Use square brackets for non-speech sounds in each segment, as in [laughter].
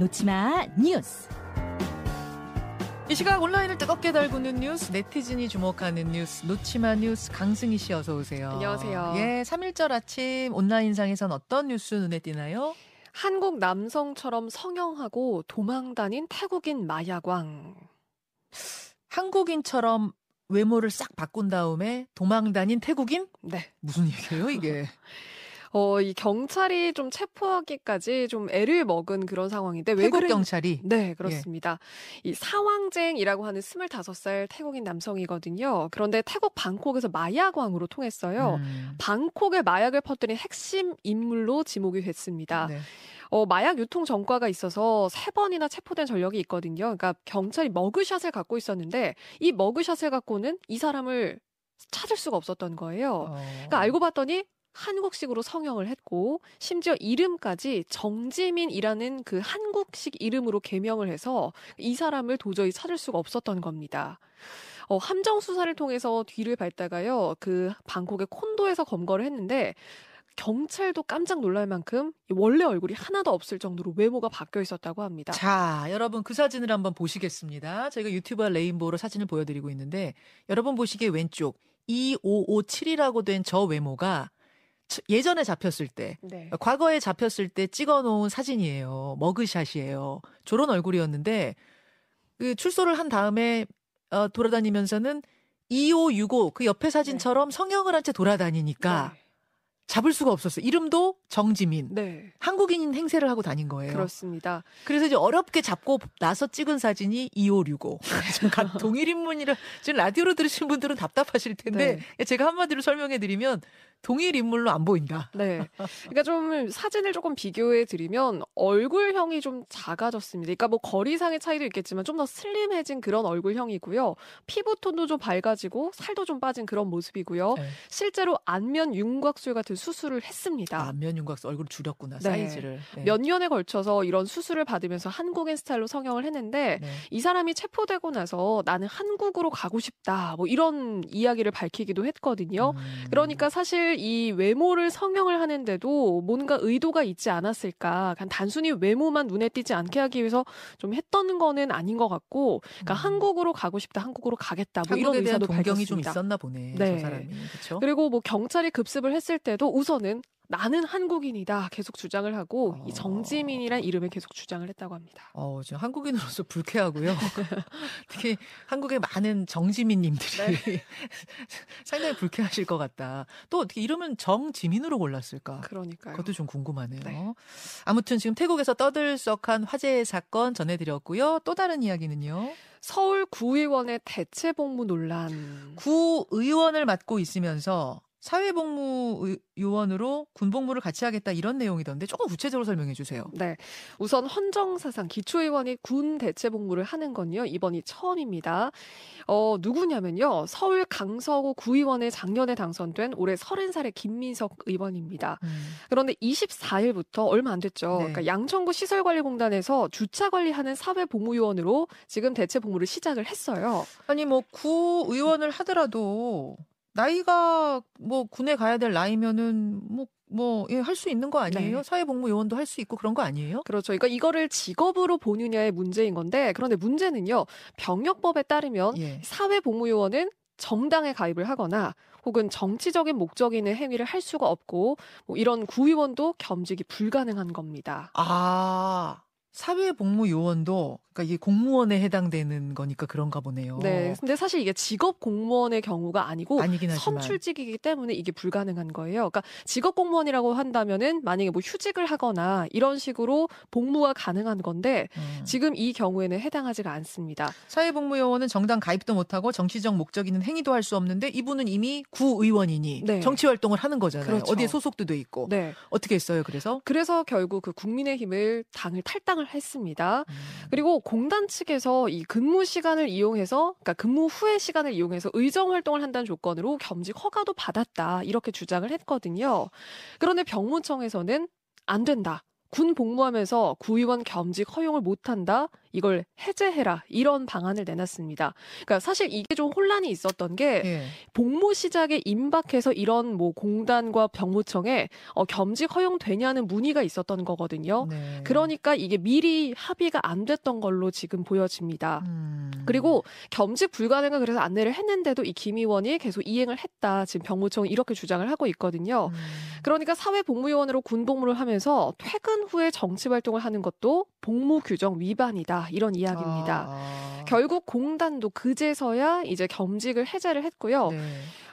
놓치마 뉴스. 이 시각 온라인을 뜨겁게 달구는 뉴스, 네티즌이 주목하는 뉴스, 놓치마 뉴스 강승희 씨 어서 오세요. 안녕하세요. 예, 3일절 아침 온라인상에선 어떤 뉴스 눈에 띄나요? 한국 남성처럼 성형하고 도망 다닌 태국인 마약왕. 한국인처럼 외모를 싹 바꾼 다음에 도망 다닌 태국인? 네. 무슨 얘기예요, 이게? [laughs] 어, 이 경찰이 좀 체포하기까지 좀 애를 먹은 그런 상황인데 왜 태국 그랬... 경찰이 네, 그렇습니다. 이 사왕쟁이라고 하는 25살 태국인 남성이거든요. 그런데 태국 방콕에서 마약왕으로 통했어요. 음, 방콕에 마약을 퍼뜨린 핵심 인물로 지목이 됐습니다. 네. 어, 마약 유통 전과가 있어서 세 번이나 체포된 전력이 있거든요. 그러니까 경찰이 머그샷을 갖고 있었는데 이 머그샷을 갖고는 이 사람을 찾을 수가 없었던 거예요. 어. 그러니까 알고 봤더니 한국식으로 성형을 했고 심지어 이름까지 정지민이라는 그 한국식 이름으로 개명을 해서 이 사람을 도저히 찾을 수가 없었던 겁니다. 어, 함정 수사를 통해서 뒤를 밟다가요 그 방콕의 콘도에서 검거를 했는데 경찰도 깜짝 놀랄 만큼 원래 얼굴이 하나도 없을 정도로 외모가 바뀌어 있었다고 합니다. 자, 여러분 그 사진을 한번 보시겠습니다. 저희가 유튜브 레인보우로 사진을 보여드리고 있는데 여러분 보시기에 왼쪽 2557이라고 된 저 외모가 저- 예전에 잡혔을 때 네. 과거에 잡혔을 때 찍어놓은 사진이에요. 머그샷이에요. 저런 얼굴이었는데 그 출소를 한 다음에 어, 돌아다니면서는 2565 그 옆에 사진처럼 성형을 한 채 돌아다니니까 잡을 수가 없었어요. 이름도 정지민. 네. 네. 한국인 행세를 하고 다닌 거예요. 그렇습니다. 그래서 이제 어렵게 잡고 나서 찍은 사진이 2565. [laughs] 지금 가- 동일 인물이라 지금 라디오로 들으신 분들은 답답하실 텐데 제가 한마디로 설명해 드리면 동일 인물로 안 보인다. 네. 그러니까 좀 사진을 조금 비교해 드리면 얼굴형이 좀 작아졌습니다. 그러니까 뭐 거리상의 차이도 있겠지만 좀 더 슬림해진 그런 얼굴형이고요. 피부톤도 좀 밝아지고 살도 좀 빠진 그런 모습이고요. 네. 실제로 안면 윤곽술 같은 수술을 했습니다. 아, 안면 윤곽 얼굴 줄였구나 네. 사이즈를. 네. 몇 년에 걸쳐서 이런 수술을 받으면서 한국인 스타일로 성형을 했는데 네. 이 사람이 체포되고 나서 나는 한국으로 가고 싶다. 뭐 이런 이야기를 밝히기도 했거든요. 음. 그러니까 사실 이 외모를 성형을 하는데도 뭔가 의도가 있지 않았을까. 그냥 단순히 외모만 눈에 띄지 않게 하기 위해서 좀 했던 거는 아닌 것 같고, 그러니까 음. 한국으로 가고 싶다, 한국으로 가겠다. 뭐 이런 의사도 동경이 좀 밝혔습니다. 있었나 보네. 네. 저 사람이. 그렇죠? 그리고 뭐 경찰이 급습을 했을 때도 우선은 나는 한국인이다 계속 주장을 하고 어. 이 정지민이란 이름을 계속 주장을 했다고 합니다. 어, 지금 한국인으로서 불쾌하고요. [laughs] 특히 한국의 많은 정지민님들이 네. [laughs] 상당히 불쾌하실 것 같다. 또 어떻게 이름은 정지민으로 골랐을까? 그러니까요. 그것도 좀 궁금하네요. 네. 아무튼 지금 태국에서 떠들썩한 화제의 사건 전해드렸고요. 또 다른 이야기는요. 서울 구의원의 대체 복무 논란. 구 의원을 맡고 있으면서 사회복무 요원으로 군복무를 같이 하겠다 이런 내용이던데 조금 구체적으로 설명해 주세요. 네. 우선 헌정사상 기초의원이 군 대체 복무를 하는 건요. 이번이 처음입니다. 어, 누구냐면요. 서울 강서구 구의원에 작년에 당선된 올해 30살의 김민석 의원입니다. 음. 그런데 24일부터 얼마 안 됐죠. 네. 그러니까 양천구 시설관리공단에서 주차 관리하는 사회복무 요원으로 지금 대체 복무를 시작을 했어요. 아니 뭐 구 의원을 하더라도 나이가 뭐 군에 가야 될 나이면은 뭐 뭐할수 있는 거 아니에요? 네. 사회복무 요원도 할 수 있고 그런 거 아니에요? 그렇죠. 그러니까 이거를 직업으로 보느냐의 문제인 건데 그런데 문제는요. 병역법에 따르면 예. 사회복무 요원은 정당에 가입을 하거나 혹은 정치적인 목적이 있는 행위를 할 수가 없고 뭐 이런 구의원도 겸직이 불가능한 겁니다. 아 사회복무요원도 그러니까 이게 공무원에 해당되는 거니까 그런가 보네요. 네. 근데 사실 이게 직업 공무원의 경우가 아니고 아니긴 하지만 선출직이기 때문에 이게 불가능한 거예요. 그러니까 직업 공무원이라고 한다면은 만약에 뭐 휴직을 하거나 이런 식으로 복무가 가능한 건데 음. 지금 이 경우에는 해당하지가 않습니다. 사회복무요원은 정당 가입도 못하고 정치적 목적 있는 행위도 할 수 없는데 이분은 이미 구의원이니 네. 정치 활동을 하는 거잖아요. 그렇죠. 어디에 소속도 돼 있고 네. 어떻게 했어요? 그래서 그래서 결국 그 국민의힘을 당을 탈당 을 했습니다. 음. 그리고 공단 측에서 이 근무 시간을 이용해서 그러니까 근무 후의 시간을 이용해서 의정 활동을 한다는 조건으로 겸직 허가도 받았다 이렇게 주장을 했거든요. 그런데 병무청에서는 안 된다. 군 복무하면서 구의원 겸직 허용을 못한다 이걸 해제해라 이런 방안을 내놨습니다. 그러니까 사실 이게 좀 혼란이 있었던 게 예. 복무 시작에 임박해서 이런 뭐 공단과 병무청에 어, 겸직 허용되냐는 문의가 있었던 거거든요. 네. 그러니까 이게 미리 합의가 안 됐던 걸로 지금 보여집니다. 음. 그리고 겸직 불가능을 그래서 안내를 했는데도 이 김 의원이 계속 이행을 했다. 지금 병무청은 이렇게 주장을 하고 있거든요. 음. 그러니까 사회복무요원으로 군복무를 하면서 퇴근 후에 정치 활동을 하는 것도 복무 규정 위반이다. 이런 이야기입니다. 아. 결국 공단도 그제서야 이제 겸직을 해제를 했고요. 네.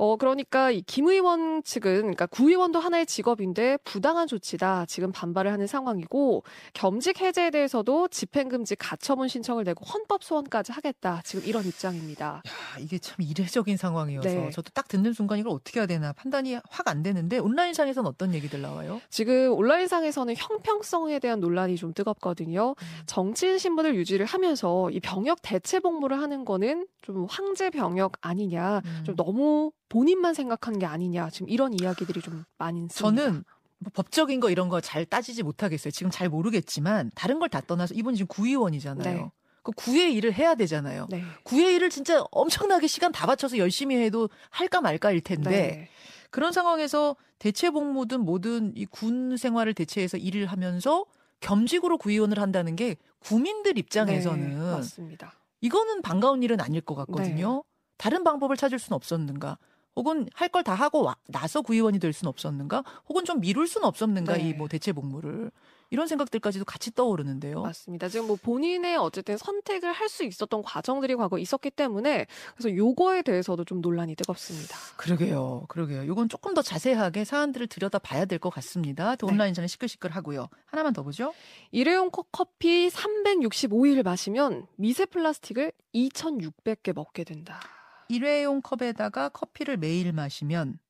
어 그러니까 이김 의원 측은 그러니까 구의원도 하나의 직업인데 부당한 조치다 지금 반발을 하는 상황이고 겸직 해제에 대해서도 집행금지 가처분 신청을 내고 헌법 소원까지 하겠다 지금 이런 입장입니다. 야, 이게 참 이례적인 상황이어서 네. 저도 딱 듣는 순간 이걸 어떻게 해야 되나 판단이 확 안 되는데 온라인상에서는 어떤 얘기들 나와요? 지금 온라인상에서는 형평성에 대한 논란이 좀 뜨겁거든요. 음. 정치인 신분을 유지를 하면서 이 병역 대체 복무를 하는 거는 좀 황제 병역 아니냐, 음. 좀 너무 본인만 생각한 게 아니냐 지금 이런 이야기들이 좀 많이 있습니다. 저는 뭐 법적인 거 이런 거 잘 따지지 못하겠어요. 지금 잘 모르겠지만 다른 걸 다 떠나서 이분 지금 구의원이잖아요. 네. 그 구의 일을 해야 되잖아요. 네. 구의 일을 진짜 엄청나게 시간 다 바쳐서 열심히 해도 할까 말까일 텐데 네. 그런 상황에서 대체 복무든 뭐든 이 군 생활을 대체해서 일을 하면서 겸직으로 구의원을 한다는 게 구민들 입장에서는 네, 맞습니다. 이거는 반가운 일은 아닐 것 같거든요. 다른 방법을 찾을 수는 없었는가? 혹은 할 걸 다 하고 와- 나서 구의원이 될 수는 없었는가? 혹은 좀 미룰 수는 없었는가? 네. 이뭐 대체 복무를 이런 생각들까지도 같이 떠오르는데요. 맞습니다. 지금 뭐 본인의 어쨌든 선택을 할 수 있었던 과정들이 과거 있었기 때문에 그래서 요거에 대해서도 좀 논란이 뜨겁습니다. 그러게요, 그러게요. 이건 조금 더 자세하게 사안들을 들여다 봐야 될 것 같습니다. 또 네. 온라인상에 시끌시끌 하고요. 하나만 더 보죠. 일회용 컵- 커피 365일 마시면 미세 플라스틱을 2,600개 먹게 된다. 일회용 컵에다가 커피를 매일 마시면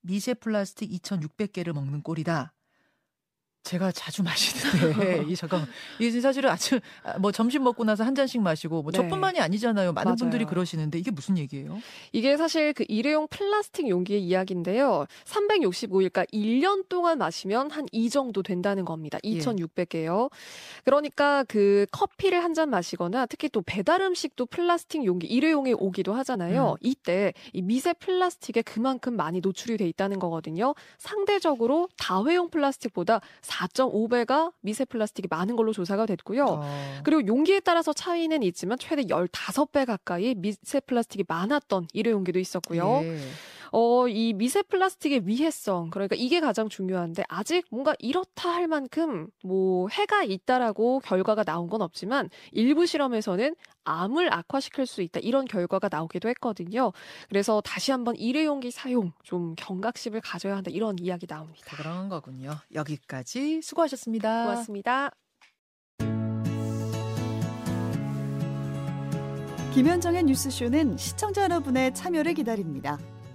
미세 플라스틱 2,600개를 먹는 꼴이다. 제가 자주 마시는데 [laughs] 이 잠깐 이게 사실은 아침 아, 뭐 점심 먹고 나서 한 잔씩 마시고 뭐 네. 저뿐만이 아니잖아요. 많은 맞아요. 분들이 그러시는데 이게 무슨 얘기예요? 이게 사실 그 일회용 플라스틱 용기의 이야기인데요. 365일, 그러니까 1년 동안 마시면 한 이 정도 된다는 겁니다. 예. 2,600개요. 그러니까 그 커피를 한 잔 마시거나 특히 또 배달 음식도 플라스틱 용기, 일회용에 오기도 하잖아요. 음. 이때 이 미세 플라스틱에 그만큼 많이 노출이 돼 있다는 거거든요. 상대적으로 다회용 플라스틱보다 4.5배가 미세 플라스틱이 많은 걸로 조사가 됐고요. 어, 그리고 용기에 따라서 차이는 있지만 최대 15배 가까이 미세 플라스틱이 많았던 일회용기도 있었고요. 예. 어, 이 미세 플라스틱의 위해성, 그러니까 이게 가장 중요한데 아직 뭔가 이렇다 할 만큼 뭐 해가 있다라고 결과가 나온 건 없지만 일부 실험에서는 암을 악화시킬 수 있다 이런 결과가 나오기도 했거든요. 그래서 다시 한번 일회용기 사용 좀 경각심을 가져야 한다 이런 이야기 나옵니다. 그런 거군요. 여기까지 수고하셨습니다. 고맙습니다. 김현정의 뉴스쇼는 시청자 여러분의 참여를 기다립니다.